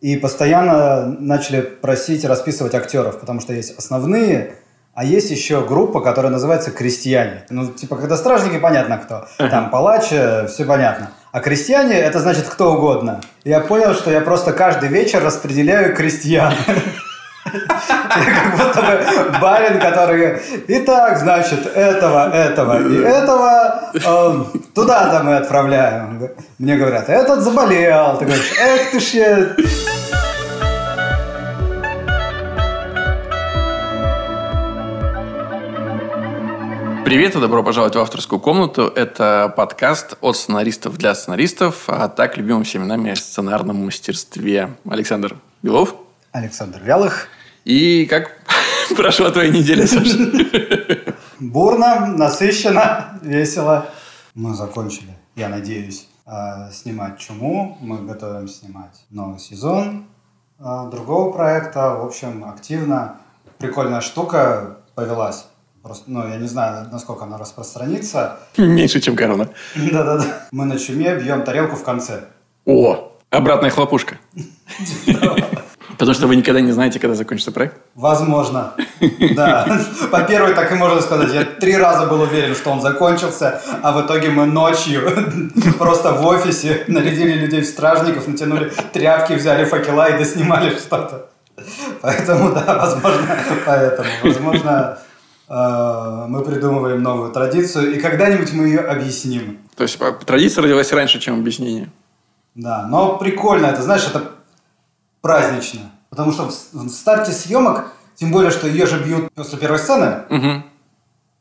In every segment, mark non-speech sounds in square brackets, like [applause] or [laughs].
И постоянно начали просить расписывать актеров, потому что есть основные, а есть еще группа, которая называется «Крестьяне». Ну, типа, когда стражники, понятно кто. Там палач, все понятно. А крестьяне – это значит кто угодно. Я понял, что я просто каждый вечер распределяю крестьян. [laughs] Я как будто бы барин, который... Итак, значит, этого, этого и этого э, туда-то мы отправляем. Мне говорят, этот заболел. Ты говоришь, эх ты ж... Привет и добро пожаловать в авторскую комнату. Это подкаст от сценаристов для сценаристов, а так любимым всеми нами сценарном мастерстве. Александр Белов. Александр Вялых. И как [laughs] прошла твоя неделя, Саша? [laughs] Бурно, насыщенно, весело. Мы закончили, я надеюсь, а, снимать «Чуму». Мы готовим снимать новый сезон а, другого проекта. В общем, активно. Прикольная штука повелась. Просто, ну, я не знаю, насколько она распространится. [laughs] Меньше, чем корона. Да-да-да. Мы на чуме бьем тарелку в конце. О, обратная хлопушка. [laughs] Потому что вы никогда не знаете, когда закончится проект? Возможно. Да. [laughs] По первой так и можно сказать. Я три раза был уверен, что он закончился, а в итоге мы ночью просто в офисе нарядили людей в стражников, натянули тряпки, взяли факела и доснимали что-то. Поэтому, да, возможно, поэтому. Возможно, мы придумываем новую традицию, и когда-нибудь мы ее объясним. То есть традиция родилась раньше, чем объяснение? Да, но прикольно, это, знаешь, это празднично. Потому что в, старте съемок, тем более, что ее же бьют после первой сцены, угу.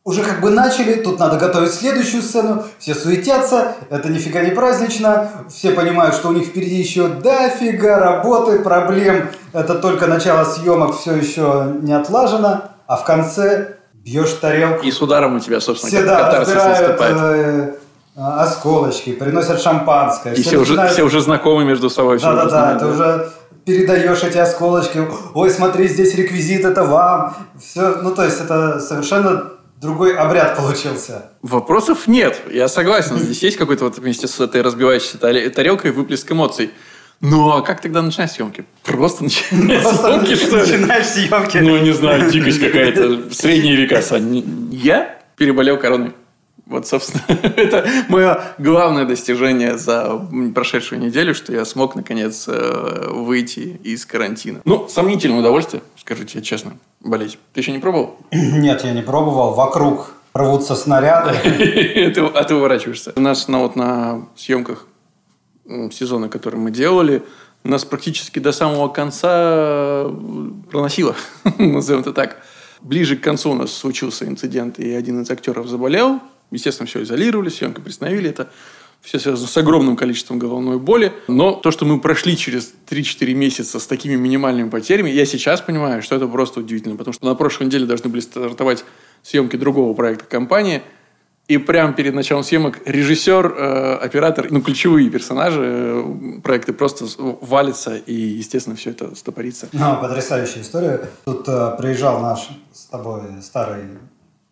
уже как бы начали, тут надо готовить следующую сцену, все суетятся, это нифига не празднично, все понимают, что у них впереди еще дофига работы, проблем, это только начало съемок, все еще не отлажено, а в конце бьешь тарелку. И с ударом у тебя, собственно, все, да, разбирают, э, осколочки, приносят шампанское. И все, все, начинают... уже, все уже знакомы между собой. Да-да-да, это уже передаешь эти осколочки, ой, смотри, здесь реквизит, это вам. Все, ну, то есть, это совершенно другой обряд получился. Вопросов нет, я согласен. Здесь есть какой-то вот вместе с этой разбивающейся тарелкой выплеск эмоций. Ну, а как тогда начинать съемки? Просто начинаешь [laughs] [laughs] съемки, что ли? Начинаешь съемки. Ну, не знаю, дикость какая-то. Средние века, Сань. Я переболел короной. Вот, собственно, [laughs] это мое главное достижение за прошедшую неделю, что я смог, наконец, э, выйти из карантина. Ну, сомнительное удовольствие, скажу тебе честно, болеть. Ты еще не пробовал? [clears throat] Нет, я не пробовал. Вокруг рвутся снаряды. А ты уворачиваешься. У нас на, вот, на съемках сезона, который мы делали, нас практически до самого конца э, проносило, [laughs] назовем это так. Ближе к концу у нас случился инцидент, и один из актеров заболел, Естественно, все изолировали, съемки приостановили. Это все связано с огромным количеством головной боли. Но то, что мы прошли через 3-4 месяца с такими минимальными потерями, я сейчас понимаю, что это просто удивительно. Потому что на прошлой неделе должны были стартовать съемки другого проекта компании. И прямо перед началом съемок режиссер, э, оператор, ну, ключевые персонажи э, проекты просто валятся, и, естественно, все это стопорится. Ну, потрясающая история. Тут э, приезжал наш с тобой старый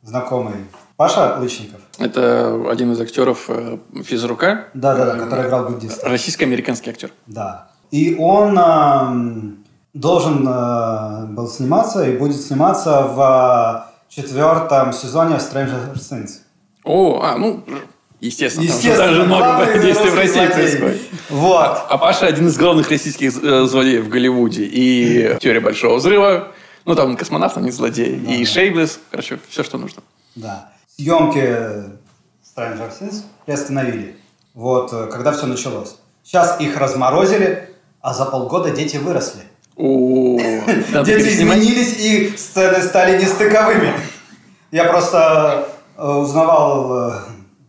знакомый Паша Лычников. Это один из актеров э, физрука. Да, да, да, который играл буддиста. Российско-американский актер. Да. И он э, должен э, был сниматься и будет сниматься в четвертом сезоне Stranger Things. О, а, ну, Естественно, Естественно, там же даже много действий в России злодей. происходит. Вот. А, а Паша один из главных российских э, злодеев в Голливуде. И «Теория большого взрыва», ну, там космонавт, а не злодей. Да. И Шейблес, короче, все, что нужно. Да съемки Stranger Things приостановили. Вот, э, когда все началось. Сейчас их разморозили, а за полгода дети выросли. [laughs] Дети изменились, и сцены стали нестыковыми. Я просто узнавал... Э,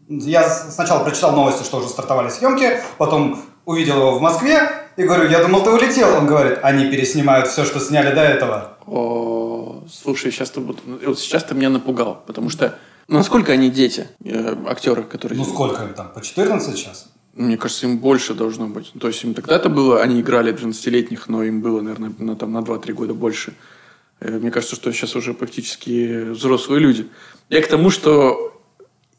я сначала прочитал новости, что уже стартовали съемки, потом увидел его в Москве и говорю, я думал, ты улетел. Он говорит, они переснимают все, что сняли до этого. О, слушай, сейчас ты, вот сейчас ты меня напугал, потому что Насколько они дети, э, актеры, которые... Ну, сколько им там? По 14 сейчас? Мне кажется, им больше должно быть. То есть им тогда-то было, они играли 12-летних, но им было, наверное, на, там, на 2-3 года больше. Э, мне кажется, что сейчас уже практически взрослые люди. Я к тому, что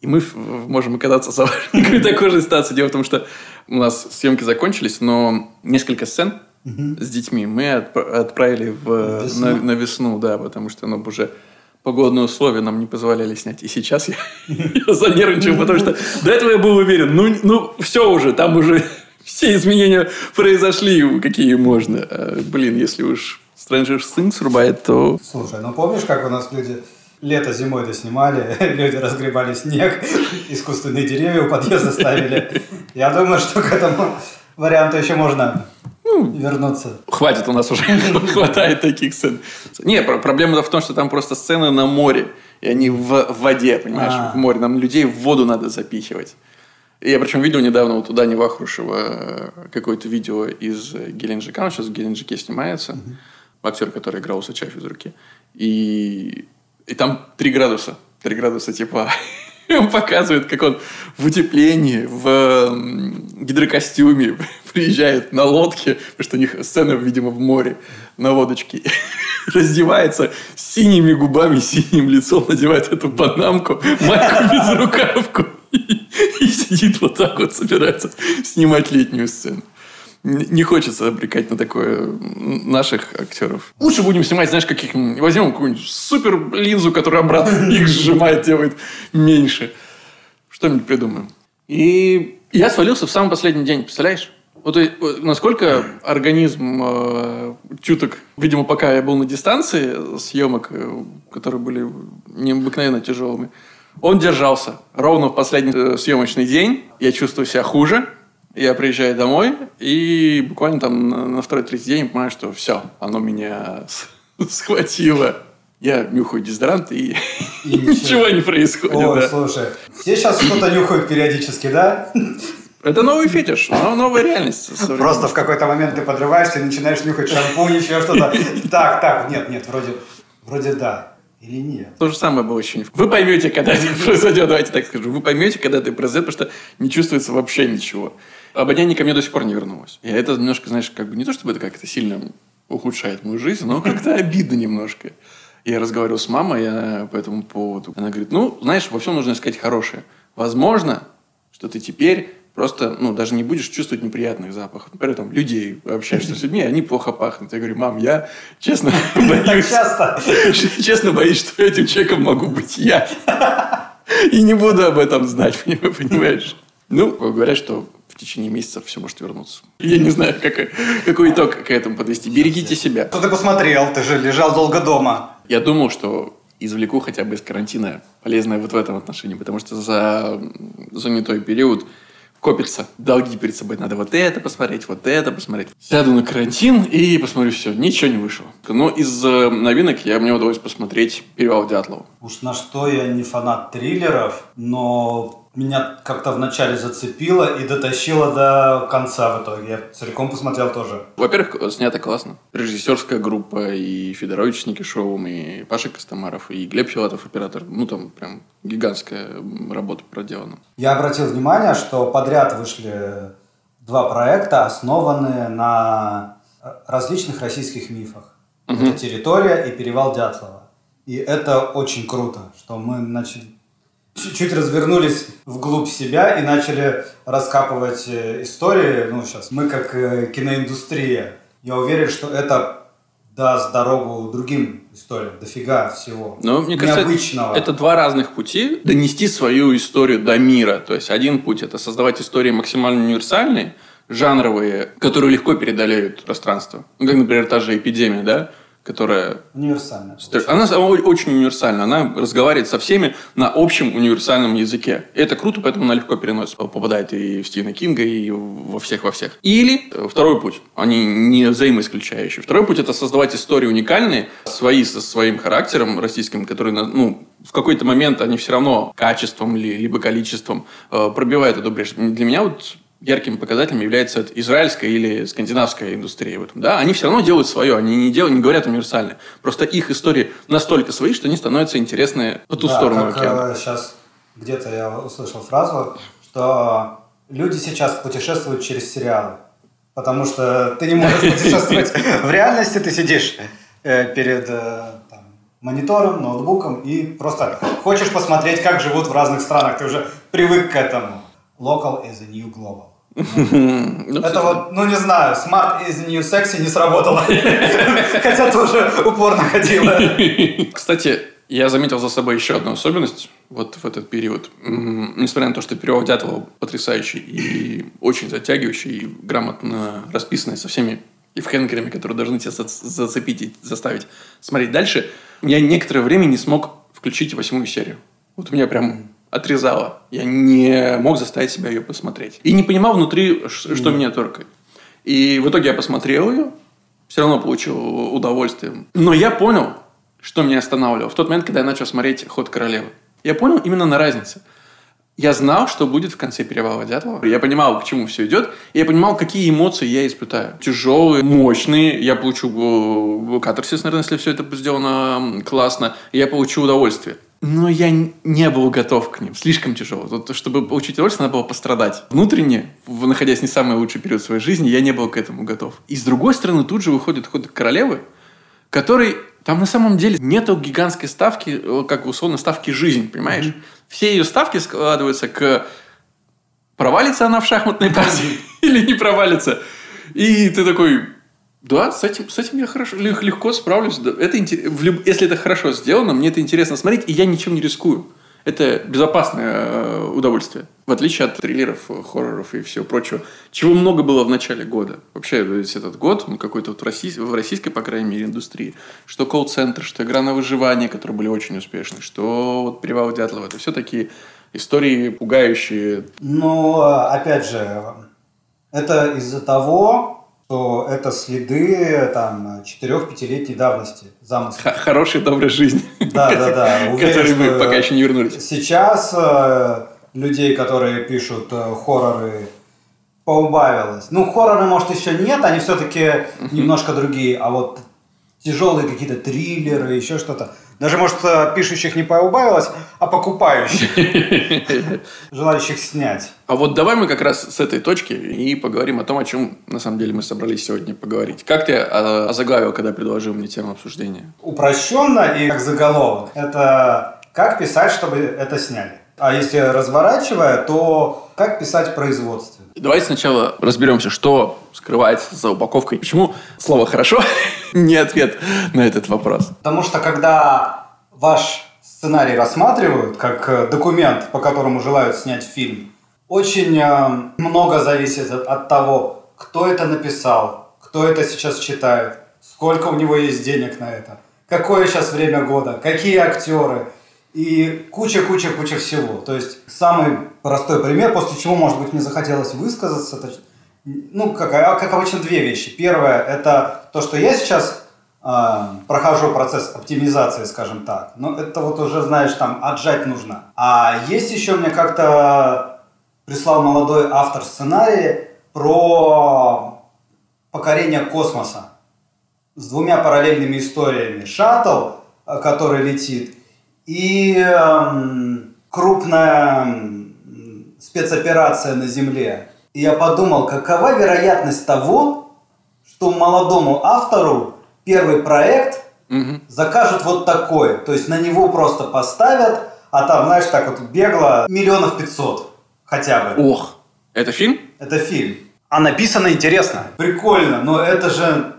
и мы можем оказаться в такой же ситуации. Дело в том, что у нас съемки закончились, но несколько сцен с детьми. Мы отп- отправили в, Весну? на, на весну, да, потому что ну, уже погодные условия нам не позволяли снять. И сейчас я, [laughs] я занервничал, потому что до этого я был уверен, ну, ну все уже, там уже [laughs] все изменения произошли, какие можно. А, блин, если уж Stranger Things рубает, то Слушай, ну помнишь, как у нас люди лето зимой это снимали, [laughs] люди разгребали снег, искусственные деревья у подъезда ставили. Я думаю, что к этому варианту еще можно вернуться. хватит у нас уже, [laughs] хватает таких сцен. Не, про- проблема в том, что там просто сцены на море, и они в, воде, понимаешь, А. в море. Нам людей в воду надо запихивать. Я причем видел недавно вот у Дани Вахрушева э, какое-то видео из э, Геленджика. Он сейчас в Геленджике снимается. Актер, который играл Усача из руки. И, и там 3 градуса. 3 градуса тепла. И [laughs] он показывает, как он в утеплении, в гидрокостюме [laughs] приезжает на лодке, потому что у них сцена, видимо, в море, на лодочке. [laughs] Раздевается синими губами, синим лицом, надевает эту панамку, майку без рукавку. И сидит вот так вот, собирается снимать летнюю сцену. Не хочется обрекать на такое наших актеров. Лучше будем снимать, знаешь, каких возьмем какую-нибудь супер линзу, которая обратно [laughs] их сжимает, делает меньше. Что-нибудь придумаем. И я свалился в самый последний день, представляешь? Вот вот насколько организм э, чуток, видимо, пока я был на дистанции съемок, э, которые были необыкновенно тяжелыми, он держался. Ровно в последний э, съемочный день я чувствую себя хуже. Я приезжаю домой, и буквально там на, второй-третий день понимаю, что все, оно меня [laughs] схватило. Я нюхаю дезодорант, и, И ничего не происходит. Ой, да. слушай, все сейчас что-то нюхают периодически, да? Это новый фетиш, но- новая реальность. Просто в какой-то момент ты подрываешься и начинаешь нюхать шампунь, еще что-то. Так, так, нет, нет, вроде, вроде да. Или нет? То же самое было ощущение. Вы поймете, когда это [laughs] произойдет, давайте так скажу. Вы поймете, когда это произойдет, потому что не чувствуется вообще ничего. Обоняние ко мне до сих пор не вернулось. И это немножко, знаешь, как бы не то, чтобы это как-то сильно ухудшает мою жизнь, но как-то обидно немножко. Я разговаривал с мамой я по этому поводу. Она говорит, ну, знаешь, во всем нужно искать хорошее. Возможно, что ты теперь просто, ну, даже не будешь чувствовать неприятных запахов. Например, там, людей общаешься с людьми, они плохо пахнут. Я говорю, мам, я, честно, [laughs] боюсь, часто. [laughs] честно боюсь, что этим человеком могу быть я. [laughs] И не буду об этом знать, поним- понимаешь? Ну, говорят, что в течение месяца все может вернуться. Я не знаю, как, какой итог к этому подвести. Берегите себя. Что ты посмотрел? Ты же лежал долго дома. Я думал, что извлеку хотя бы из карантина полезное вот в этом отношении, потому что за занятой период копится. Долги перед собой. Надо вот это посмотреть, вот это посмотреть. Сяду на карантин и посмотрю все. Ничего не вышло. Но из э, новинок я, мне удалось посмотреть «Перевал Дятлова». Уж на что я не фанат триллеров, но меня как-то вначале зацепило и дотащило до конца в итоге. Я целиком посмотрел тоже. Во-первых, снято классно. Режиссерская группа, и Федорович с Никишовым, и Паша Костомаров, и Глеб Филатов, оператор. Ну, там прям гигантская работа проделана. Я обратил внимание, что подряд вышли два проекта, основанные на различных российских мифах. Это «Территория» и «Перевал Дятлова». И это очень круто, что мы начали чуть-чуть развернулись вглубь себя и начали раскапывать э, истории. Ну, сейчас мы как э, киноиндустрия. Я уверен, что это даст дорогу другим историям. Дофига всего. Но мне кажется, необычного. это два разных пути донести свою историю до мира. То есть один путь это создавать истории максимально универсальные, жанровые, которые легко передалеют пространство. Ну, как, например, та же эпидемия, да, которая Универсально. Она сама очень универсальна. Она разговаривает со всеми на общем универсальном языке. И это круто, поэтому она легко переносится. Попадает и в Стивена Кинга, и во всех-во всех. Или э, второй путь. Они не взаимоисключающие. Второй путь – это создавать истории уникальные, свои со своим характером российским, которые, ну, в какой-то момент они все равно качеством ли, либо количеством э, пробивают эту брешь. Для меня вот ярким показателем является израильская или скандинавская индустрия в этом. Да, они все равно делают свое, они не, делают, не говорят универсально. Просто их истории настолько свои, что они становятся интересны по ту Да, сторону как, океана. э, сейчас где-то я услышал фразу, что люди сейчас путешествуют через сериалы. Потому что ты не можешь [laughs] путешествовать в реальности, ты сидишь э, перед э, монитором, ноутбуком и просто хочешь посмотреть, как живут в разных странах. Ты уже привык к этому. Local is a new global. Ну, Это вот, ну не знаю, Smart is new sexy не сработало. [laughs] Хотя тоже упорно ходила. [laughs] Кстати, я заметил за собой еще одну особенность вот в этот период. Несмотря на то, что перевод Дятлова потрясающий и очень затягивающий, и грамотно расписанный со всеми ивхенгерами, которые должны тебя зац- зацепить и заставить смотреть дальше, я некоторое время не смог включить восьмую серию. Вот меня прям отрезало. Я не мог заставить себя ее посмотреть. И не понимал внутри, что меня торкает. И в итоге я посмотрел ее, все равно получил удовольствие. Но я понял, что меня останавливало в тот момент, когда я начал смотреть «Ход королевы». Я понял именно на разнице. Я знал, что будет в конце перевала Дятлова. Я понимал, к чему все идет. И я понимал, какие эмоции я испытаю. Тяжелые, мощные. Я получу э, катарсис, наверное, если все это сделано классно. И я получу удовольствие. Но я не был готов к ним. Слишком тяжело. Вот, чтобы получить удовольствие, надо было пострадать. Внутренне, находясь не в самый лучший период своей жизни, я не был к этому готов. И с другой стороны, тут же выходит ход королевы, который там на самом деле нету гигантской ставки, э, как условно ставки жизнь, понимаешь? Все ее ставки складываются к провалится она в шахматной партии [laughs] или не провалится. И ты такой, да, с этим, с этим я хорошо, лег- легко справлюсь. Это, если это хорошо сделано, мне это интересно смотреть, и я ничем не рискую. Это безопасное э, удовольствие. В отличие от триллеров, э, хорроров и всего прочего. Чего много было в начале года. Вообще, весь этот год, ну, какой-то вот в, россий- в российской, по крайней мере, индустрии. Что колл-центр, что игра на выживание, которые были очень успешны. Что вот Привал Дятлова. Это все такие истории пугающие. Ну, опять же, это из-за того, что это следы там 4-5-летней давности замысла. Хорошей, доброй жизни. Да, да, да. Уверен, Которые мы пока еще не вернулись. Сейчас э, людей, которые пишут э, хорроры, поубавилось. Ну, хорроры, может, еще нет, они все-таки немножко другие, а вот тяжелые какие-то триллеры, еще что-то. Даже, может, э, пишущих не поубавилось, а покупающих, [laughs] желающих снять. А вот давай мы как раз с этой точки и поговорим о том, о чем на самом деле мы собрались сегодня поговорить. Как ты а, озаглавил, когда предложил мне тему обсуждения? Упрощенно и как заголовок. Это как писать, чтобы это сняли. А если разворачивая, то как писать производственно. Давайте сначала разберемся, что скрывается за упаковкой. Почему слово «хорошо» [laughs] не ответ на этот вопрос? Потому что когда ваш сценарий рассматривают как э, документ, по которому желают снять фильм, очень э, много зависит от того, кто это написал, кто это сейчас читает, сколько у него есть денег на это, какое сейчас время года, какие актеры и куча-куча-куча всего. То есть самый простой пример, после чего, может быть, мне захотелось высказаться, точ- ну, как, а, как обычно, две вещи. Первое – это то, что я сейчас э, прохожу процесс оптимизации, скажем так. Но это вот уже, знаешь, там отжать нужно. А есть еще мне как-то прислал молодой автор сценария про покорение космоса с двумя параллельными историями. Шаттл, э, который летит, и эм, крупная спецоперация на Земле. И я подумал, какова вероятность того, что молодому автору первый проект Мгм. закажут вот такой. То есть на него просто поставят, а там, знаешь, так вот бегло миллионов пятьсот хотя бы. Ох, это фильм? Это фильм. А написано интересно. Прикольно, но это же...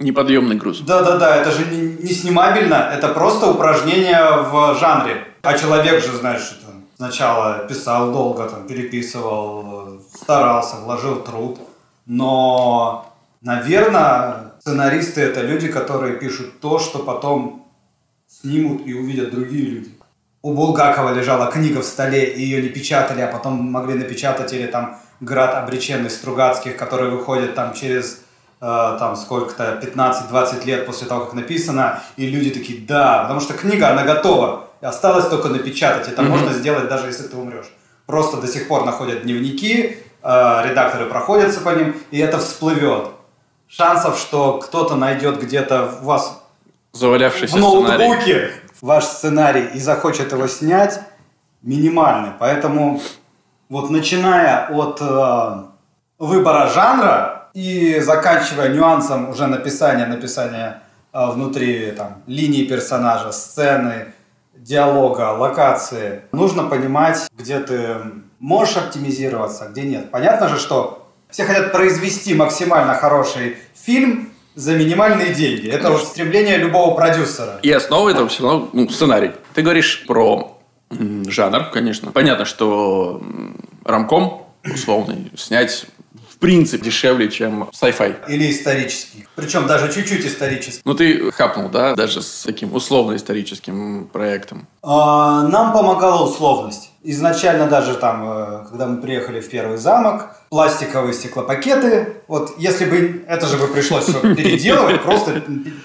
Неподъемный груз. Да-да-да, это же не, не снимабельно, это просто упражнение в жанре. А человек же, знаешь, там сначала писал долго, там, переписывал, старался, вложил труд. Но, наверное, сценаристы это люди, которые пишут то, что потом снимут и увидят другие люди. У Булгакова лежала книга в столе, и ее не печатали, а потом могли напечатать, или там «Град обреченных Стругацких», который выходит там через там сколько-то, 15-20 лет после того, как написано, и люди такие, да, потому что книга, она готова, осталось только напечатать, это Мгм. можно сделать даже если ты умрешь. Просто до сих пор находят дневники, э, редакторы проходятся по ним, и это всплывет. Шансов, что кто-то найдет где-то у вас Завалявшийся в сценарий. ноутбуке ваш сценарий и захочет его снять, минимальный. Поэтому вот начиная от э, выбора жанра и заканчивая нюансом уже написания, написания э, внутри там, линии персонажа, сцены, диалога, локации, нужно понимать, где ты можешь оптимизироваться, где нет. Понятно же, что все хотят произвести максимально хороший фильм за минимальные деньги. Это вот стремление любого продюсера. И основа этого все равно ну, сценарий. Ты говоришь про жанр, конечно. Понятно, что рамком условный снять принципе дешевле, чем sci-fi. Или исторический. Причем даже чуть-чуть исторический. Ну, ты хапнул, да, даже с таким условно-историческим проектом. А, Нам помогала условность. Изначально даже там, э, когда мы приехали в первый замок, пластиковые стеклопакеты. Вот если бы это же бы пришлось переделывать, [laughs] просто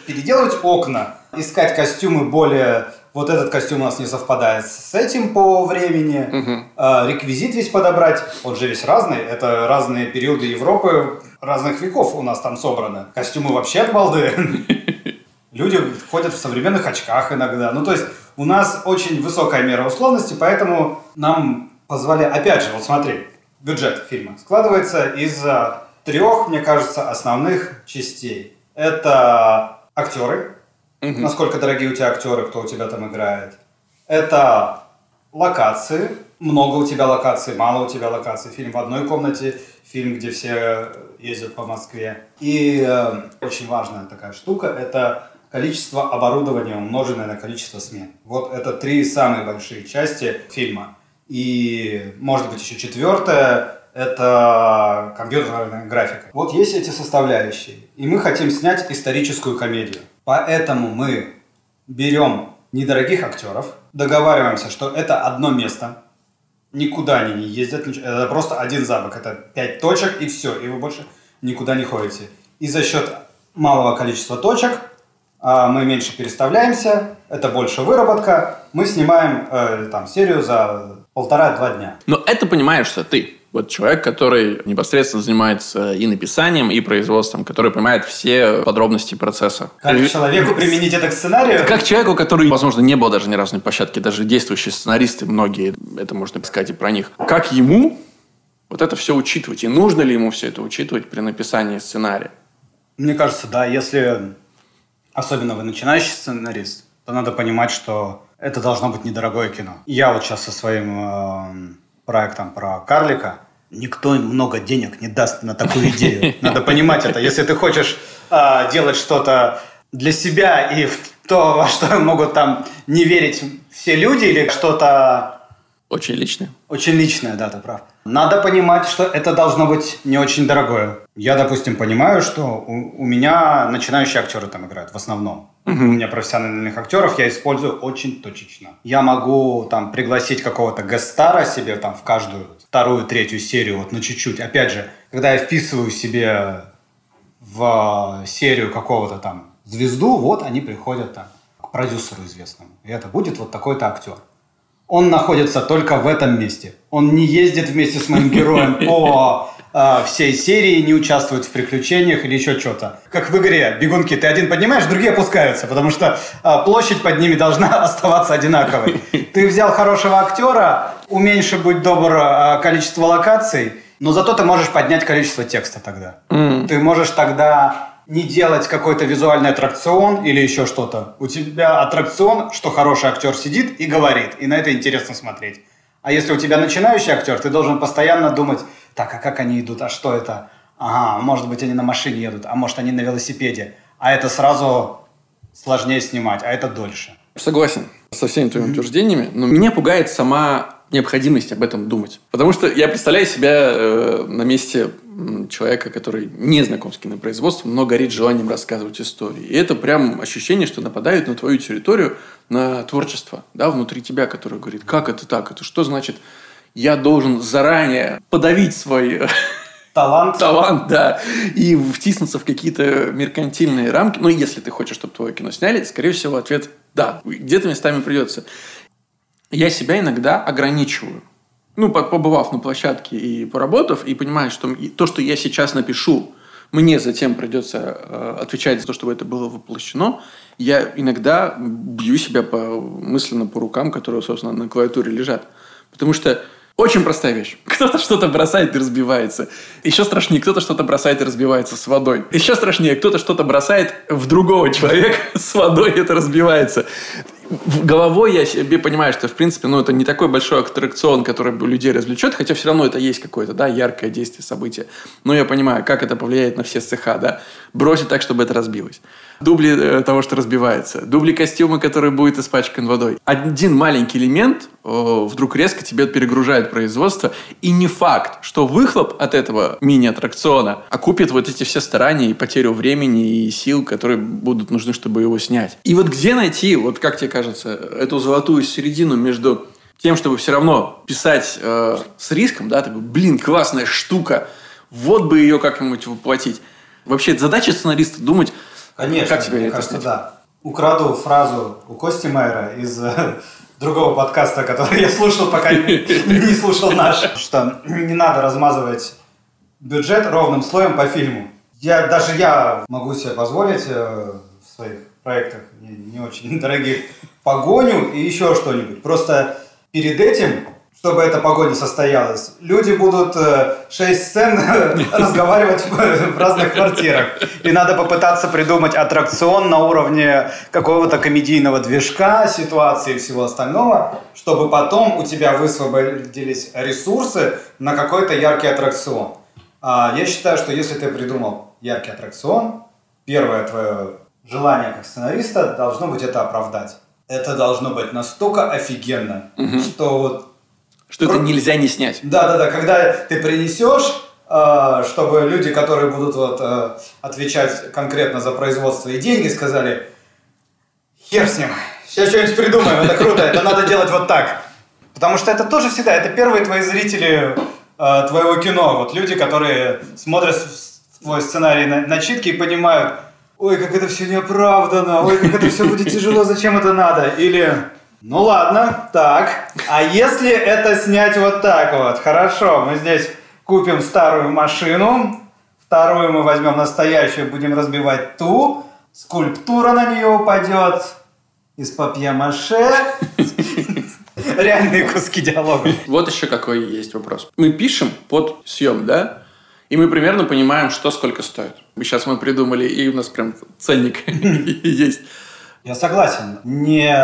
переделывать окна, искать костюмы более вот этот костюм у нас не совпадает с этим по времени, А, реквизит весь подобрать, он же весь разный, это разные периоды Европы, разных веков у нас там собраны. Костюмы вообще от балды. [laughs] Люди ходят в современных очках иногда. Ну, то есть у нас очень высокая мера условности, поэтому нам позвали... Опять же, вот смотри, бюджет фильма складывается из трех, мне кажется, основных частей. Это актеры, насколько дорогие у тебя актеры, кто у тебя там играет. Это локации, много у тебя локаций, мало у тебя локаций. Фильм в одной комнате, фильм, где все ездят по Москве. И э, очень важная такая штука – это количество оборудования, умноженное на количество смен. Вот это три самые большие части фильма. И, может быть, еще четвертое – это компьютерная графика. Вот есть эти составляющие. И мы хотим снять историческую комедию. Поэтому мы берем недорогих актеров, договариваемся, что это одно место, никуда они не ездят, это просто один замок, это пять точек и все, и вы больше никуда не ходите. И за счет малого количества точек а, мы меньше переставляемся, это больше выработка, мы снимаем э, там серию за полтора-два дня. Но это понимаешь, что ты. Вот человек, который непосредственно занимается и написанием, и производством, который понимает все подробности процесса. Как И- человеку применить это к сценарию? Как человеку, который, возможно, не был даже ни разу на площадке, даже действующие сценаристы, многие, это можно сказать и про них. Как ему вот это все учитывать? И нужно ли ему все это учитывать при написании сценария? Мне кажется, да, если особенно вы начинающий сценарист, то надо понимать, что это должно быть недорогое кино. Я вот сейчас со своим эм, проектом про карлика, никто много денег не даст на такую идею. [laughs] Надо понимать это. Если ты хочешь э, делать что-то для себя и в то, во что могут там не верить все люди или что-то Очень личное. очень личное, да, ты прав. Надо понимать, что это должно быть не очень дорогое. Я, допустим, понимаю, что у, у меня начинающие актеры там играют в основном. У меня профессиональных актеров я использую очень точечно. Я могу там пригласить какого-то гестара себе там в каждую вторую, третью серию, вот на чуть-чуть. Опять же, когда я вписываю себе в серию какого-то там звезду, вот они приходят там к продюсеру известному. И это будет вот такой-то актер. Он находится только в этом месте. Он не ездит вместе с моим героем [laughs] по э, всей серии, не участвует в приключениях или еще что-то. Как в игре «Бегунки». Ты один поднимаешь, другие опускаются, потому что э, площадь под ними должна [laughs] оставаться одинаковой. Ты взял хорошего актера, уменьши, будь добр, э, количество локаций, но зато ты можешь поднять количество текста тогда. Ты можешь тогда не делать какой-то визуальный аттракцион или еще что-то. У тебя аттракцион, что хороший актер сидит и говорит, и на это интересно смотреть. А если у тебя начинающий актер, ты должен постоянно думать, так, а как они идут, а что это? Ага, может быть, они на машине едут, а может, они на велосипеде. А это сразу сложнее снимать, а это дольше. Согласен со всеми твоими утверждениями, но меня пугает сама необходимость об этом думать. Потому что я представляю себя э, на месте человека, который не знаком с кинопроизводством, но горит желанием рассказывать истории. И это прям ощущение, что нападают на твою территорию, на творчество, да, внутри тебя, которое говорит, как это так, это что значит, я должен заранее подавить свой э, Талант. талант, да, и втиснуться в какие-то меркантильные рамки. Но если ты хочешь, чтобы твое кино сняли, скорее всего, ответ да. Где-то местами придется. Я себя иногда ограничиваю. Ну, по- побывав на площадке и поработав, и понимая, что то, что я сейчас напишу, мне затем придется э, отвечать за то, чтобы это было воплощено, я иногда бью себя по, мысленно по рукам, которые, собственно, на клавиатуре лежат. Потому что очень простая вещь. [laughs] Кто-то что-то бросает и разбивается. Еще страшнее, кто-то что-то бросает и разбивается с водой. Еще страшнее, кто-то что-то бросает в другого человека [laughs] с водой, и это разбивается. Головой я себе понимаю, что, в принципе, ну, это не такой большой аттракцион, который бы людей развлечет, хотя все равно это есть какое-то, да, яркое действие, событие. Но я понимаю, как это повлияет на все цеха, да. Бросить так, чтобы это разбилось. Дубли э, того, что разбивается. Дубли костюма, который будет испачкан водой. Один маленький элемент э, вдруг резко тебе перегружает производство. И не факт, что выхлоп от этого мини-аттракциона окупит вот эти все старания и потерю времени и сил, которые будут нужны, чтобы его снять. И вот где найти, вот как тебе кажется, эту золотую середину между тем, чтобы все равно писать э, с риском, да, такой, блин, классная штука, вот бы ее как-нибудь воплотить. Вообще, задача сценариста думать, Конечно, как тебе мне это кажется, да. Украду фразу у Кости Майера из э, другого подкаста, который я слушал, пока не слушал наш, [laughs] что не надо размазывать бюджет ровным слоем по фильму. Я, даже я могу себе позволить э, своих проектах не, не очень [laughs] дорогих погоню и еще что-нибудь. Просто перед этим чтобы эта погода состоялась. Люди будут э, шесть сцен [laughs] разговаривать в разных квартирах. И надо попытаться придумать аттракцион на уровне какого-то комедийного движка, ситуации и всего остального, чтобы потом у тебя высвободились ресурсы на какой-то яркий аттракцион. А я считаю, что если ты придумал яркий аттракцион, первое твое желание как сценариста должно быть это оправдать. Это должно быть настолько офигенно, угу. что вот что это нельзя не снять. Да, да, да. Когда ты принесешь, э, чтобы люди, которые будут вот э, отвечать конкретно за производство и деньги, сказали, хер с ним, сейчас что-нибудь придумаем, это круто, это надо делать вот так. Потому что это тоже всегда, это первые твои зрители э, твоего кино. Вот люди, которые смотрят твой сценарий на начитки и понимают, ой, как это все неоправданно, ой, как это все будет тяжело, зачем это надо? Или ну ладно, так. А если это снять вот так вот? Хорошо, мы здесь купим старую машину, вторую мы возьмем настоящую, будем разбивать ту, скульптура на нее упадет из папье-маше. Реальные куски диалога. Вот еще какой есть вопрос. Мы пишем под съем, да? И мы примерно понимаем, что сколько стоит. Сейчас мы придумали, и у нас прям ценник [laughs] есть. Я согласен. Не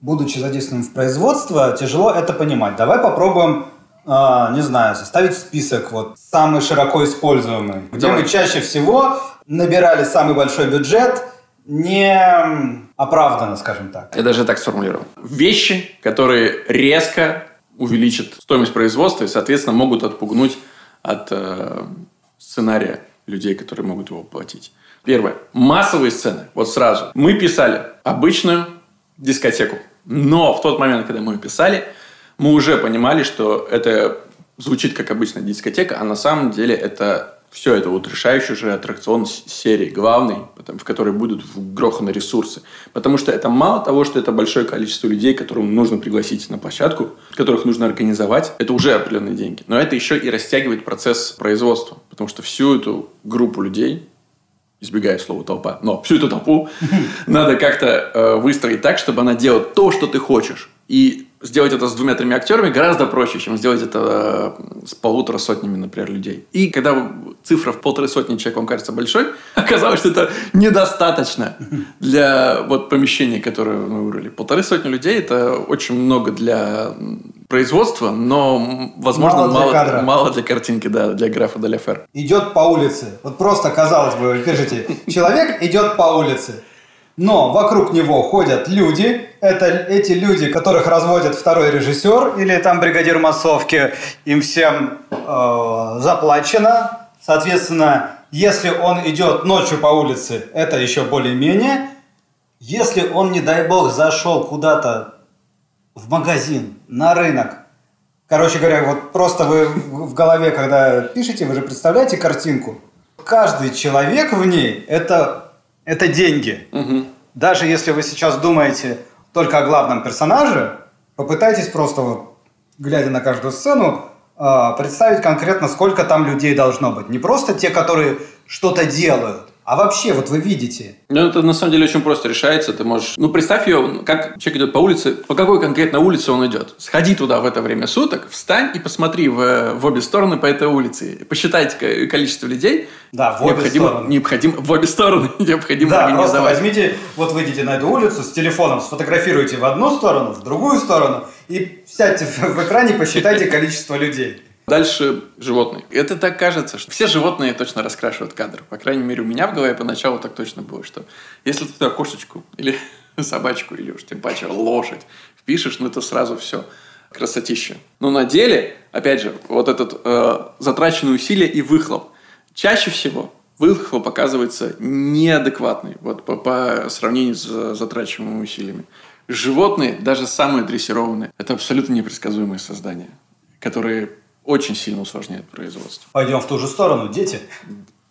будучи задействованным в производство, тяжело это понимать. Давай попробуем Uh, не знаю, составить список вот самый широко используемый, где Давай. мы чаще всего набирали самый большой бюджет не оправданно, скажем так. Я даже так сформулировал. Вещи, которые резко увеличат стоимость производства и, соответственно, могут отпугнуть от э, сценария людей, которые могут его платить. Первое. Массовые сцены. Вот сразу. Мы писали обычную дискотеку. Но в тот момент, когда мы писали, мы уже понимали, что это звучит как обычная дискотека, а на самом деле это все это вот решающий же аттракцион серии, главный, в которой будут вгроханы ресурсы. Потому что это мало того, что это большое количество людей, которым нужно пригласить на площадку, которых нужно организовать, это уже определенные деньги. Но это еще и растягивает процесс производства. Потому что всю эту группу людей избегая слова толпа, но всю эту толпу [laughs] надо как-то э, выстроить так, чтобы она делала то, что ты хочешь. И сделать это с двумя-тремя актерами гораздо проще, чем сделать это э, с полутора сотнями, например, людей. И когда цифра в полторы сотни человек вам кажется большой, [laughs] оказалось, что это недостаточно для вот помещения, которое мы выбрали. Полторы сотни людей – это очень много для производства, но, возможно, мало, мало, для, кадра. мало для картинки, да, для графа де Фер. Идет по улице. Вот просто, казалось бы, пишете, человек идет по улице. Но вокруг него ходят люди. Это эти люди, которых разводит второй режиссер или там бригадир массовки. Им всем э, заплачено. Соответственно, если он идет ночью по улице, это еще более-менее. Если он, не дай бог, зашел куда-то в магазин, на рынок. Короче говоря, вот просто вы в голове, когда пишете, вы же представляете картинку. Каждый человек в ней это, – это деньги. Угу. Даже если вы сейчас думаете только о главном персонаже, попытайтесь просто, вот, глядя на каждую сцену, а, представить конкретно, сколько там людей должно быть. Не просто те, которые что-то делают, А вообще, вот вы видите. Ну, это на самом деле очень просто решается. Ты можешь... Ну, представь ее, как человек идет по улице, по какой конкретно улице он идет. Сходи туда в это время суток, встань и посмотри в, в обе стороны по этой улице. Посчитайте количество людей. Да, в обе необходимо, стороны. Необходимо, в обе стороны [laughs] необходимо Да, просто организовать. возьмите, вот выйдете на эту улицу с телефоном, сфотографируйте в одну сторону, в другую сторону и сядьте [laughs] в экране, посчитайте количество людей. Дальше животные. Это так кажется, что все животные точно раскрашивают кадр. По крайней мере, у меня в голове поначалу так точно было, что если ты туда кошечку или [laughs] собачку, или уж тем паче лошадь впишешь, ну это сразу все красотища. Но на деле, опять же, вот этот э, затраченные усилия и выхлоп. Чаще всего выхлоп оказывается неадекватный вот, по, по сравнению с затрачиваемыми усилиями. Животные, даже самые дрессированные, это абсолютно непредсказуемые создания, которые очень сильно усложняют производство. Пойдем в ту же сторону, дети.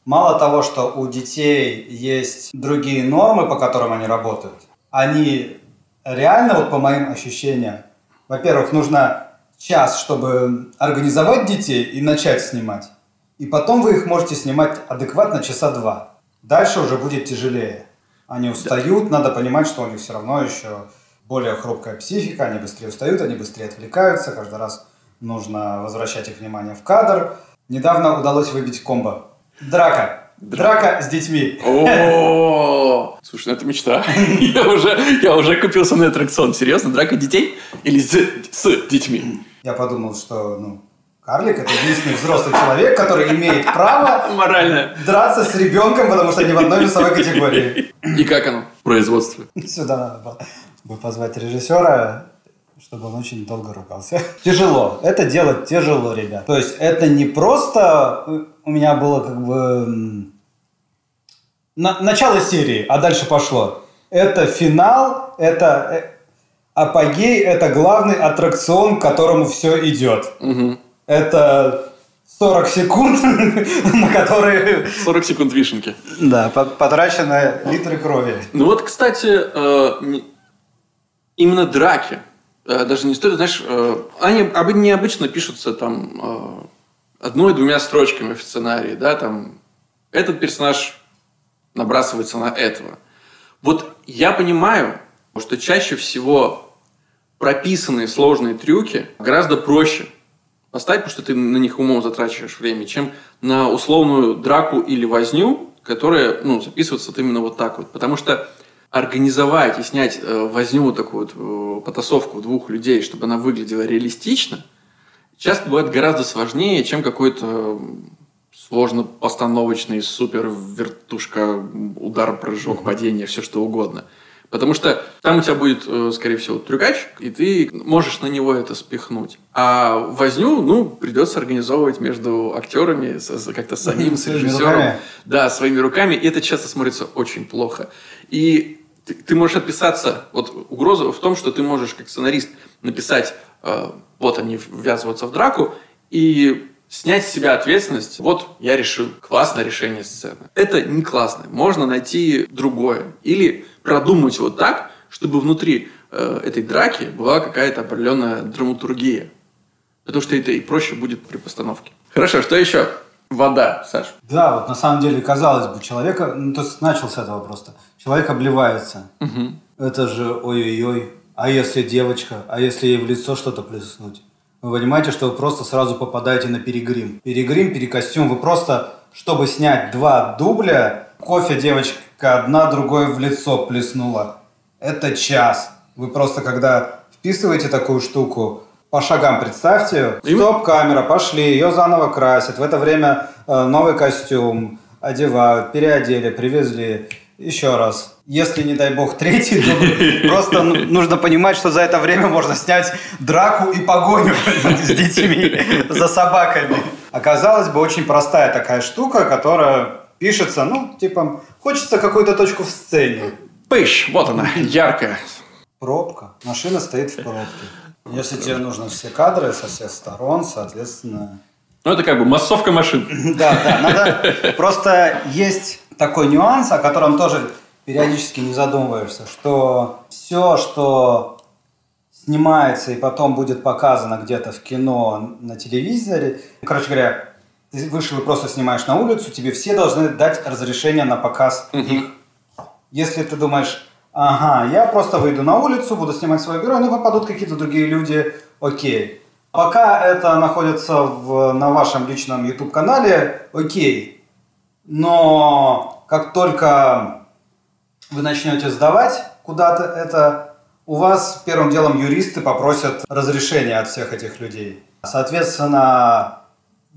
Мало того, что у детей есть другие нормы, по которым они работают, они реально, вот по моим ощущениям, во-первых, нужно час, чтобы организовать детей и начать снимать. И потом вы их можете снимать адекватно часа два. Дальше уже будет тяжелее. Они устают, надо понимать, что у них все равно еще более хрупкая психика, они быстрее устают, они быстрее отвлекаются, каждый раз нужно возвращать их внимание в кадр. Недавно удалось выбить комбо. Драка. Драка с детьми. О, [laughs] слушай, ну это мечта. [laughs] Я уже, я уже купился на аттракцион. Серьезно, драка детей или с, с детьми? Я подумал, что ну, карлик это единственный взрослый человек, который имеет право Морально. драться с ребенком, потому что они в одной весовой категории. [laughs] И как оно? Производство. Сюда надо было бы позвать режиссера, чтобы он очень долго ругался. [laughs] Тяжело. Это делать тяжело, ребят. То есть это не просто... У меня было как бы... на- начало серии, а дальше пошло. Это финал, это э, апогей, это главный аттракцион, к которому все идет. Мгм. Это 40 секунд, [laughs] на которые 40 секунд вишенки. да, по- потрачено литры крови. Ну вот, кстати, э, именно драки, э, даже не стоит, знаешь, э, они об- необычно пишутся там э, одной-двумя строчками в сценарии, да, там этот персонаж набрасывается на этого. Вот я понимаю, что чаще всего прописанные сложные трюки гораздо проще поставить, потому что ты на них умом затрачиваешь время, чем на условную драку или возню, которая ну, записывается вот именно вот так вот. Потому что организовать и снять э, возню, такую вот э, потасовку двух людей, чтобы она выглядела реалистично, часто бывает гораздо сложнее, чем какой-то сложно постановочный супер вертушка, удар, прыжок, падение, все что угодно. Потому что там у тебя будет, э, скорее всего, трюкач, и ты можешь на него это спихнуть. А возню, ну, придется организовывать между актерами, как-то самим, с режиссером. Да, своими руками. И это часто смотрится очень плохо. И ты, ты можешь отписаться. Вот угроза в том, что ты можешь, как сценарист, написать, э, вот они ввязываются в драку, и снять с себя ответственность. Вот я решил. Классное решение сцены. Это не классно. Можно найти другое. Или продумать вот так, чтобы внутри э, этой драки была какая-то определенная драматургия. Потому что это и проще будет при постановке. Хорошо, что еще? Вода, Саш. Да, вот на самом деле, казалось бы, человека, ну, то есть начал с этого просто. Человек обливается. Мгм. Это же ой-ой-ой. А если девочка? А если ей в лицо что-то плеснуть? Вы понимаете, что вы просто сразу попадаете на перегрим. Перегрим, перекостюм. Вы просто, чтобы снять два дубля, кофе девочка одна, другой в лицо плеснула. Это час. Вы просто, когда вписываете такую штуку, по шагам представьте, Им- стоп, камера, пошли, ее заново красят. В это время э, новый костюм одевают, переодели, привезли. Еще раз. Если, не дай бог, третий дубль, просто ну- нужно понимать, что за это время можно снять драку и погоню [laughs] с детьми, за собаками. Оказалось бы, очень простая такая штука, которая пишется, ну, типа, хочется какую-то точку в сцене. Пыщ, вот она, яркая. Пробка. Машина стоит в пробке. Если тебе нужны все кадры со всех сторон, соответственно... Ну, это как бы массовка машин. [laughs] Да, да, надо... Просто есть такой нюанс, о котором тоже периодически не задумываешься, что все, что снимается и потом будет показано где-то в кино, на телевизоре, короче говоря, ты вышел и просто снимаешь на улицу, тебе все должны дать разрешение на показ их. Если ты думаешь, ага, я просто выйду на улицу, буду снимать свой герой, ну попадут какие-то другие люди, окей. Пока это находится в, на вашем личном YouTube-канале, окей. Но как только вы начнете сдавать куда-то это, у вас первым делом юристы попросят разрешения от всех этих людей. Соответственно,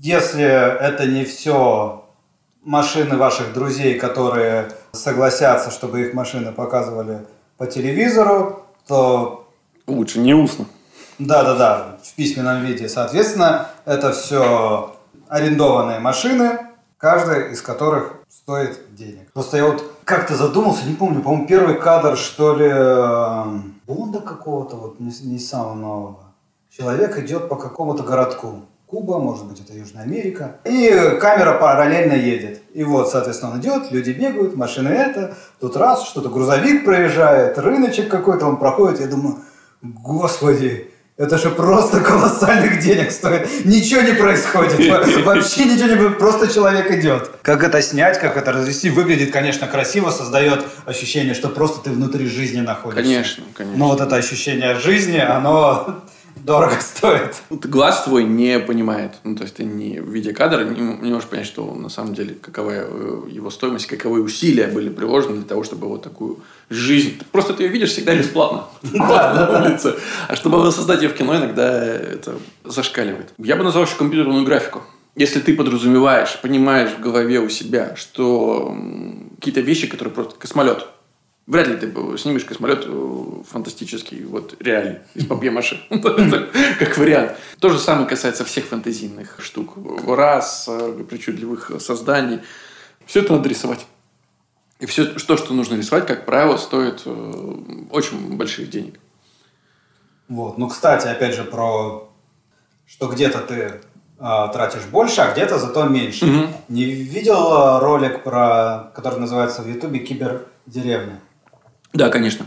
если это не все машины ваших друзей, которые согласятся, чтобы их машины показывали по телевизору, то... Лучше не устно. Да-да-да, в письменном виде. Соответственно, это все арендованные машины, каждая из которых стоит денег. Просто я вот как-то задумался, не помню, по-моему, первый кадр, что ли, эм, Бонда какого-то, вот не, не самого нового. Человек идет по какому-то городку. Куба, может быть, это Южная Америка. И камера параллельно едет. И вот, соответственно, он идет, люди бегают, машины это, тут раз, что-то грузовик проезжает, рыночек какой-то он проходит. Я думаю, господи, это же просто колоссальных денег стоит. Ничего не происходит. [laughs] Вообще ничего не происходит. Просто человек идет. Как это снять, как это развести, выглядит, конечно, красиво, создает ощущение, что просто ты внутри жизни находишься. Конечно, конечно. Но вот это ощущение жизни, оно дорого стоит. Глаз твой не понимает, ну, то есть ты не, видя кадр, не, не можешь понять, что на самом деле, какова э, его стоимость, каковы усилия были приложены для того, чтобы вот такую жизнь. Просто ты ее видишь всегда бесплатно [laughs] [laughs] на улице. А чтобы воссоздать ее в кино, иногда это зашкаливает. Я бы назвал еще компьютерную графику. Если ты подразумеваешь, понимаешь в голове у себя, что какие-то вещи, которые просто космолет, Вряд ли ты снимешь космолет э, фантастический, вот реальный, из [laughs] папье-маше, [laughs] как вариант. То же самое касается всех фэнтезийных штук. Раз, э, причудливых созданий. Все это надо рисовать. И все, то, что нужно рисовать, как правило, стоит э, очень больших денег. Вот. Ну, кстати, опять же, про что где-то ты э, тратишь больше, а где-то зато меньше. Угу. Не видел ролик, про, который называется в Ютубе «Кибердеревня»? Да, конечно.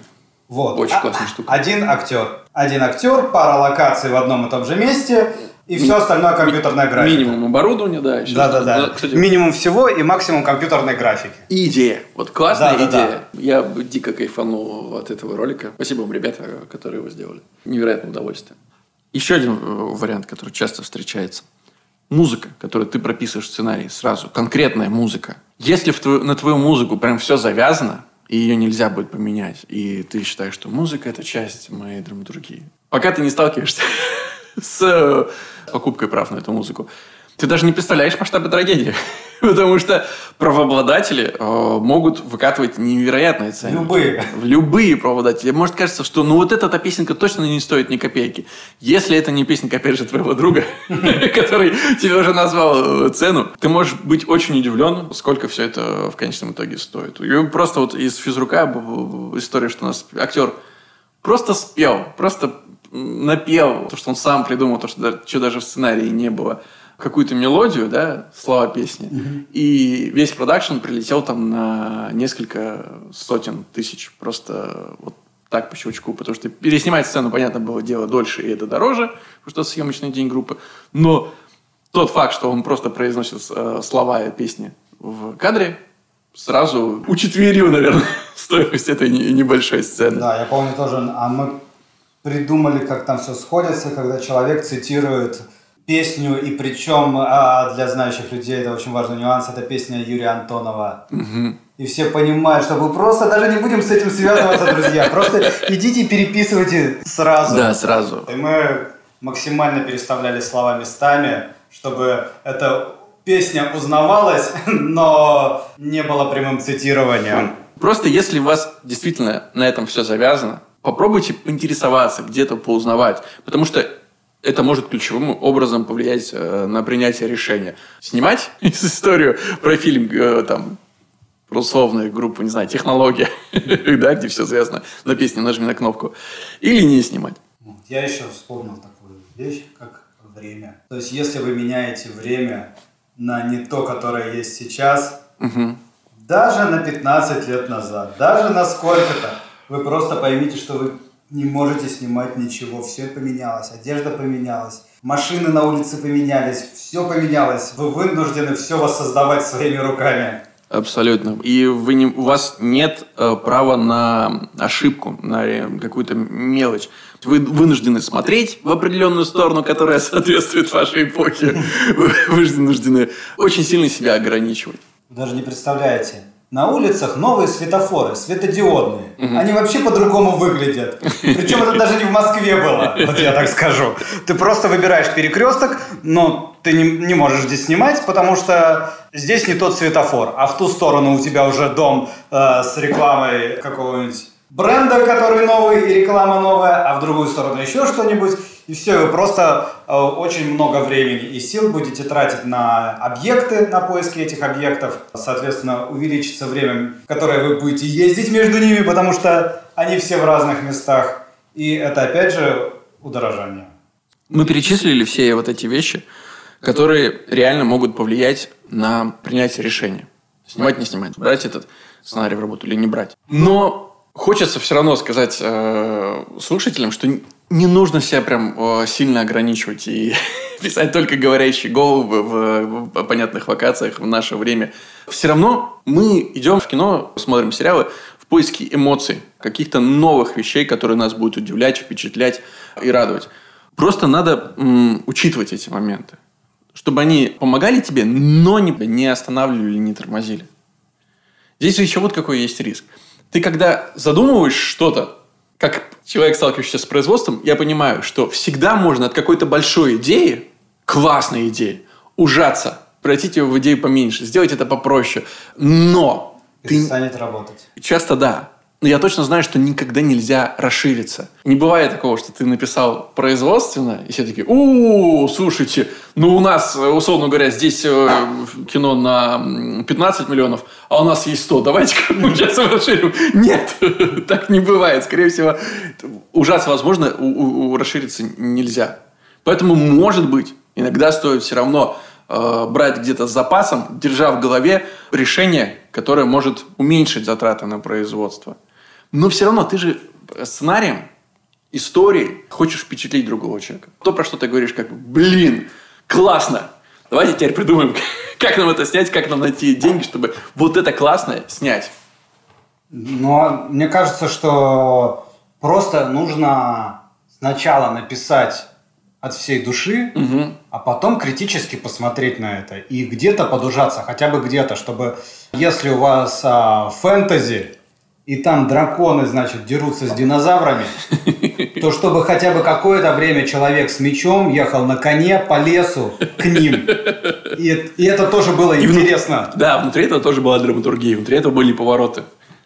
Вот. Очень а, классная штука. Один актер. Один актер, пара локаций в одном и том же месте, и все остальное компьютерная графика. Минимум оборудования, да. Да, да, да. Кстати, Минимум всего и максимум компьютерной графики. И идея. Вот классная да, идея. Да, да. Я дико кайфанул от этого ролика. Спасибо вам, ребята, которые его сделали. Невероятное удовольствие. Еще один э, вариант, который часто встречается. Музыка, которую ты прописываешь в сценарии сразу. Конкретная музыка. Если в твою, на твою музыку прям все завязано, и ее нельзя будет поменять. И ты считаешь, что музыка – это часть моей драматургии. Пока ты не сталкиваешься [laughs] с покупкой прав на эту музыку, ты даже не представляешь масштабы трагедии. [laughs] Потому что правообладатели э, могут выкатывать невероятные цены. Любые. Любые правообладатели. Может кажется, что ну вот эта песенка точно не стоит ни копейки. Если это не песенка, опять же, твоего друга, [laughs] который тебе уже назвал э, цену, ты можешь быть очень удивлен, сколько все это в конечном итоге стоит. И просто вот из физрука история, что у нас актер просто спел, просто напел то, что он сам придумал, то, что, что даже в сценарии не было какую-то мелодию, да, слова песни, угу. и весь продакшн прилетел там на несколько сотен тысяч просто вот так по щелчку, потому что переснимать сцену, понятно, было дело дольше, и это дороже, потому что съемочный день группы, но тот факт, что он просто произносит э, слова и песни в кадре, сразу учетверил, наверное, [laughs] стоимость этой небольшой сцены. Да, я помню тоже, а мы придумали, как там все сходится, когда человек цитирует песню, и причем а, для знающих людей это очень важный нюанс, это песня Юрия Антонова. Угу. И все понимают, что мы просто даже не будем с этим связываться, друзья. Просто идите и переписывайте сразу. Да, сразу. И мы максимально переставляли слова местами, чтобы эта песня узнавалась, но не было прямым цитированием. Просто если у вас действительно на этом все завязано, попробуйте поинтересоваться, где-то поузнавать. Потому что это может ключевым образом повлиять э, на принятие решения. Снимать [laughs] историю про фильм, э, там, про условную группу, не знаю, технология, [laughs] да, где все связано на песне «Нажми на кнопку», или не снимать. Я еще вспомнил такую вещь, как время. То есть, если вы меняете время на не то, которое есть сейчас, угу. даже на 15 лет назад, даже на сколько-то, вы просто поймите, что вы не можете снимать ничего, все поменялось, одежда поменялась, машины на улице поменялись, все поменялось, вы вынуждены все воссоздавать своими руками. Абсолютно. И вы не, у вас нет э, права на ошибку, на какую-то мелочь. Вы вынуждены смотреть в определенную сторону, которая соответствует вашей эпохе. [laughs] Вы вынуждены очень сильно себя ограничивать. Даже не представляете, на улицах новые светофоры, светодиодные. Угу. Они вообще по-другому выглядят. Причем это даже не в Москве было, вот я так скажу. Ты просто выбираешь перекресток, но ты не, не можешь здесь снимать, потому что здесь не тот светофор, а в ту сторону у тебя уже дом э, с рекламой какого-нибудь бренда, который новый, и реклама новая, а в другую сторону еще что-нибудь. И все, вы просто э, очень много времени и сил будете тратить на объекты, на поиски этих объектов. Соответственно, увеличится время, которое вы будете ездить между ними, потому что они все в разных местах. И это, опять же, удорожание. Мы перечислили все вот эти вещи, которые реально могут повлиять на принятие решения. Снимать, не снимать, брать этот сценарий в работу или не брать. Но Хочется все равно сказать э, слушателям, что не нужно себя прям сильно ограничивать и [laughs] писать только говорящие головы в, в понятных локациях в наше время. Все равно мы идем в кино, смотрим сериалы в поиске эмоций, каких-то новых вещей, которые нас будут удивлять, впечатлять и радовать. Просто надо м, учитывать эти моменты, чтобы они помогали тебе, но не, не останавливали, не тормозили. Здесь еще вот какой есть риск – ты когда задумываешь что-то, как человек, сталкивающийся с производством, я понимаю, что всегда можно от какой-то большой идеи, классной идеи, ужаться, превратить ее в идею поменьше, сделать это попроще. Но... Перестанет ты... работать. Часто да. Но я точно знаю, что никогда нельзя расшириться. Не бывает такого, что ты написал производственно, и все такие, у слушайте, ну у нас, условно говоря, здесь э, кино на 15 миллионов, а у нас есть 100, давайте-ка [laughs] мы сейчас расширим. Нет, [laughs] так не бывает. Скорее всего, ужасно возможно, у, у, расшириться нельзя. Поэтому, может быть, иногда стоит все равно э, брать где-то с запасом, держа в голове решение, которое может уменьшить затраты на производство. Но все равно ты же сценарием, историей хочешь впечатлить другого человека. То, про что ты говоришь, как блин, классно, давайте теперь придумаем, [laughs] как нам это снять, как нам найти деньги, чтобы вот это классное снять. Но мне кажется, что просто нужно сначала написать от всей души, угу. а потом критически посмотреть на это и где-то подужаться, хотя бы где-то, чтобы если у вас а, фэнтези, и там драконы, значит, дерутся с динозаврами, то чтобы хотя бы какое-то время человек с мечом ехал на коне по лесу к ним. И, и это тоже было и интересно. Внутри, да, внутри этого тоже была драматургия, внутри этого были повороты.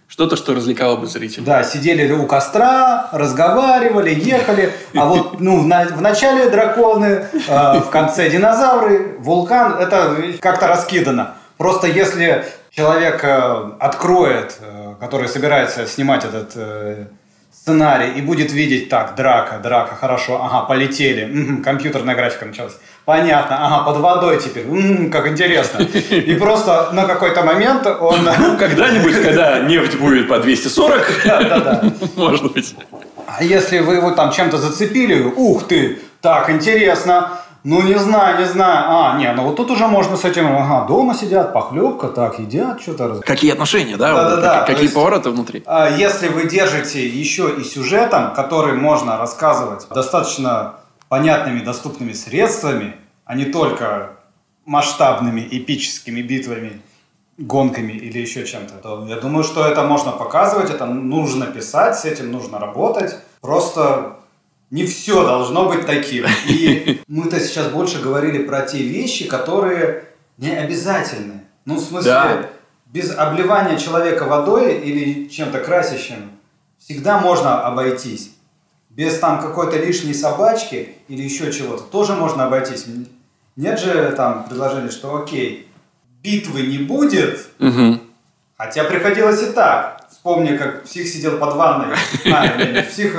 Что-то, что развлекало бы зрителя. Да, сидели у костра, разговаривали, ехали. А вот ну, в, на, в начале драконы, э, в конце динозавры, вулкан, это как-то раскидано. Просто если человек э, откроет, э, который собирается снимать этот э, сценарий и будет видеть так, драка, драка, хорошо, ага, полетели, угу, компьютерная графика началась. Понятно, ага, под водой теперь, м-м, как интересно. И просто на какой-то момент он... Ну, когда-нибудь, когда нефть будет по 240, да, да, да. [laughs] может быть. А если вы его там чем-то зацепили, ух ты, так интересно, ну, не знаю, не знаю. А, не, ну вот тут уже можно с этим, ага, дома сидят, похлебка, так, едят, что-то. Какие отношения, да? Да, да, да. Какие есть, повороты внутри? А, если вы держите еще и сюжетом, который можно рассказывать достаточно понятными, доступными средствами, а не только масштабными эпическими битвами, гонками или еще чем-то, то я думаю, что это можно показывать, это нужно писать, с этим нужно работать. Просто не все должно быть таким. И мы-то сейчас больше говорили про те вещи, которые не обязательны. Ну, в смысле, да. без обливания человека водой или чем-то красящим всегда можно обойтись. Без там какой-то лишней собачки или еще чего-то тоже можно обойтись. Нет же там предложения, что окей, битвы не будет, угу. хотя приходилось и так. Вспомни, как псих сидел под ванной. А, не, псих...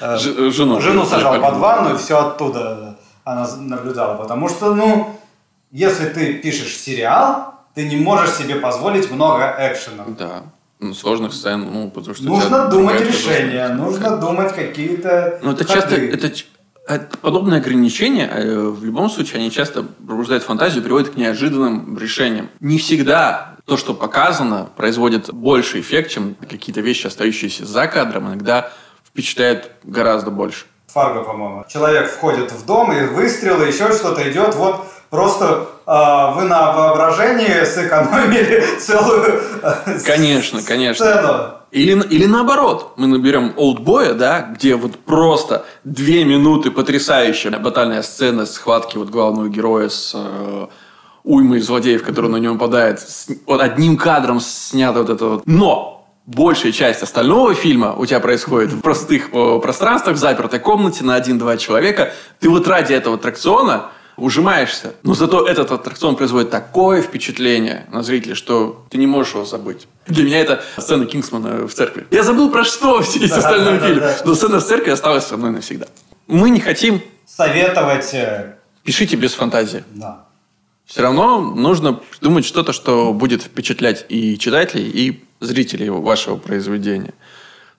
Э, Э, жену. Жену сажал под ванну, и все оттуда она наблюдала. Потому что, ну, если ты пишешь сериал, ты не можешь себе позволить много экшена. Да. ну, сложных сцен, ну, потому что... Нужно думать решения, нужно думать какие-то Ну, это часто... Это, подобные ограничения, э, в любом случае, они часто пробуждают фантазию, приводят к неожиданным решениям. Не всегда то, что показано, производит больше эффект, чем какие-то вещи, остающиеся за кадром, иногда впечатляет гораздо больше. Фарго, по-моему. Человек входит в дом, и выстрелы, еще что-то идет. Вот просто э, вы на воображении сэкономили [laughs] целую э, конечно, конечно. сцену. Или, или наоборот, мы наберем олдбоя, да, где вот просто две минуты потрясающая батальная сцена схватки вот главного героя с э, уймой злодеев, который на него попадает. С, вот одним кадром снято вот это вот. Но большая часть остального фильма у тебя происходит в простых э, пространствах, в запертой комнате на один-два человека. Ты вот ради этого аттракциона ужимаешься. Но зато этот аттракцион производит такое впечатление на зрителя, что ты не можешь его забыть. Для меня это сцена Кингсмана в церкви. Я забыл про что весь да, остальной да, фильм, да, да. но сцена в церкви осталась со мной навсегда. Мы не хотим... Советовать... Э, Пишите без фантазии. Да. Все равно нужно придумать что-то, что будет впечатлять и читателей, и зрителей вашего произведения.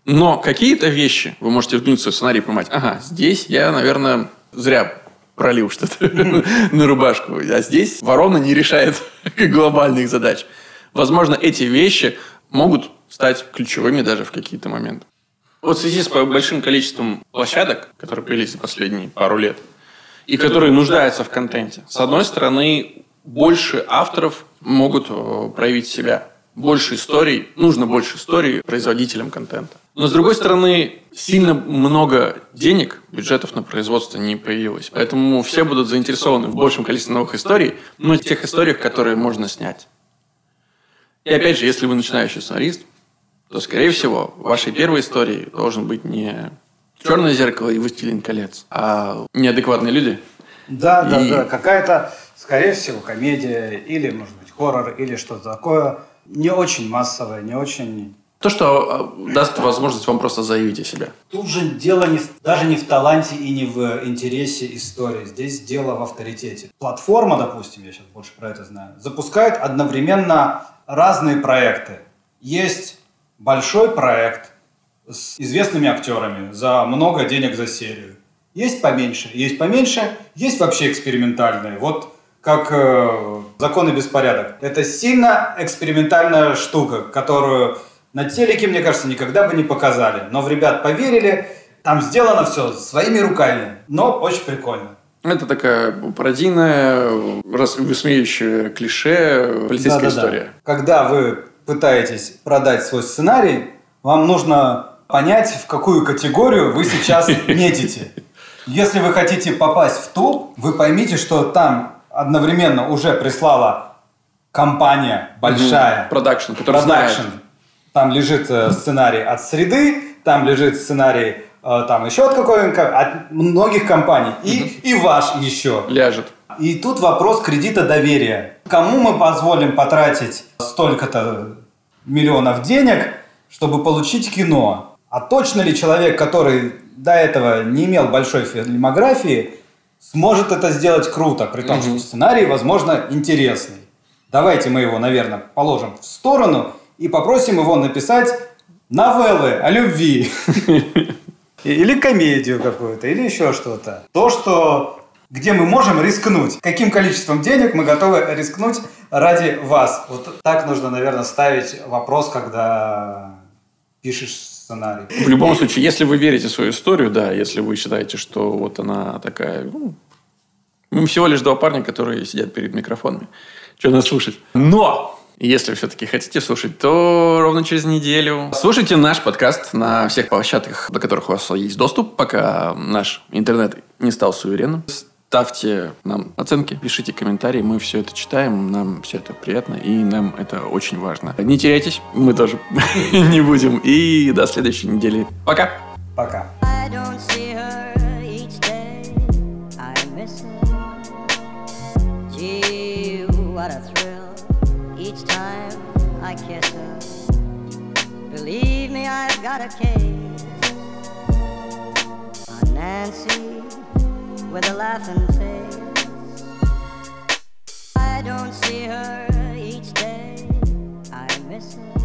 Но какие-то вещи вы можете взглянуть в сценарий и понимать, ага, здесь я, наверное, зря пролил что-то [laughs] на рубашку, а здесь ворона не решает [laughs] глобальных задач. Возможно, эти вещи могут стать ключевыми даже в какие-то моменты. Вот в связи с большим количеством площадок, которые появились за последние пару лет, и которые нуждаются в контенте, с одной стороны, больше авторов могут э, проявить себя больше историй, нужно больше историй производителям контента. Но с другой стороны, сильно много денег, бюджетов на производство не появилось. Поэтому все будут заинтересованы в большем количестве новых историй, но тех историях, которые можно снять. И опять же, если вы начинающий сценарист, то, скорее всего, в вашей первой истории должен быть не «Черное зеркало» и «Властелин колец», а неадекватные люди. Да, и... да, да. Какая-то, скорее всего, комедия или, может быть, хоррор или что-то такое – не очень массовое, не очень... То, что а, даст возможность вам просто заявить о себе. Тут же дело не даже не в таланте и не в интересе истории. Здесь дело в авторитете. Платформа, допустим, я сейчас больше про это знаю, запускает одновременно разные проекты. Есть большой проект с известными актерами за много денег за серию. Есть поменьше, есть поменьше, есть вообще экспериментальные. Вот как э, закон и беспорядок. Это сильно экспериментальная штука, которую на телеке, мне кажется, никогда бы не показали. Но в ребят поверили, там сделано все своими руками, но очень прикольно. Это такая пародийная, высмеющая клише полицейская да, да, история. Да. Когда вы пытаетесь продать свой сценарий, вам нужно понять, в какую категорию вы сейчас [laughs] метите. Если вы хотите попасть в топ, вы поймите, что там одновременно уже прислала компания большая. Продакшн, которая Production. Там лежит э, сценарий от среды, там лежит сценарий э, там еще от какой-нибудь, от многих компаний. И, и ваш еще. Ляжет. И тут вопрос кредита доверия. Кому мы позволим потратить столько-то миллионов денег, чтобы получить кино? А точно ли человек, который до этого не имел большой фильмографии, сможет это сделать круто, при том, что сценарий, возможно, интересный. Давайте мы его, наверное, положим в сторону и попросим его написать новеллы о любви. [laughs] Или комедию какую-то, или еще что-то. То, что где мы можем рискнуть. Каким количеством денег мы готовы рискнуть ради вас? Вот так нужно, наверное, ставить вопрос, когда пишешь сценарий. В любом случае, если вы верите в свою историю, да, если вы считаете, что вот она такая... Ну, мы всего лишь два парня, которые сидят перед микрофонами. Что нас слушать? Но! Если все-таки хотите слушать, то ровно через неделю слушайте наш подкаст на всех площадках, до которых у вас есть доступ, пока наш интернет не стал суверенным. Ставьте нам оценки, пишите комментарии, мы все это читаем, нам все это приятно, и нам это очень важно. Не теряйтесь, мы тоже [laughs] не будем. И до следующей недели. Пока! Пока! got a case on Nancy with a laughing face. I don't see her each day. I miss her.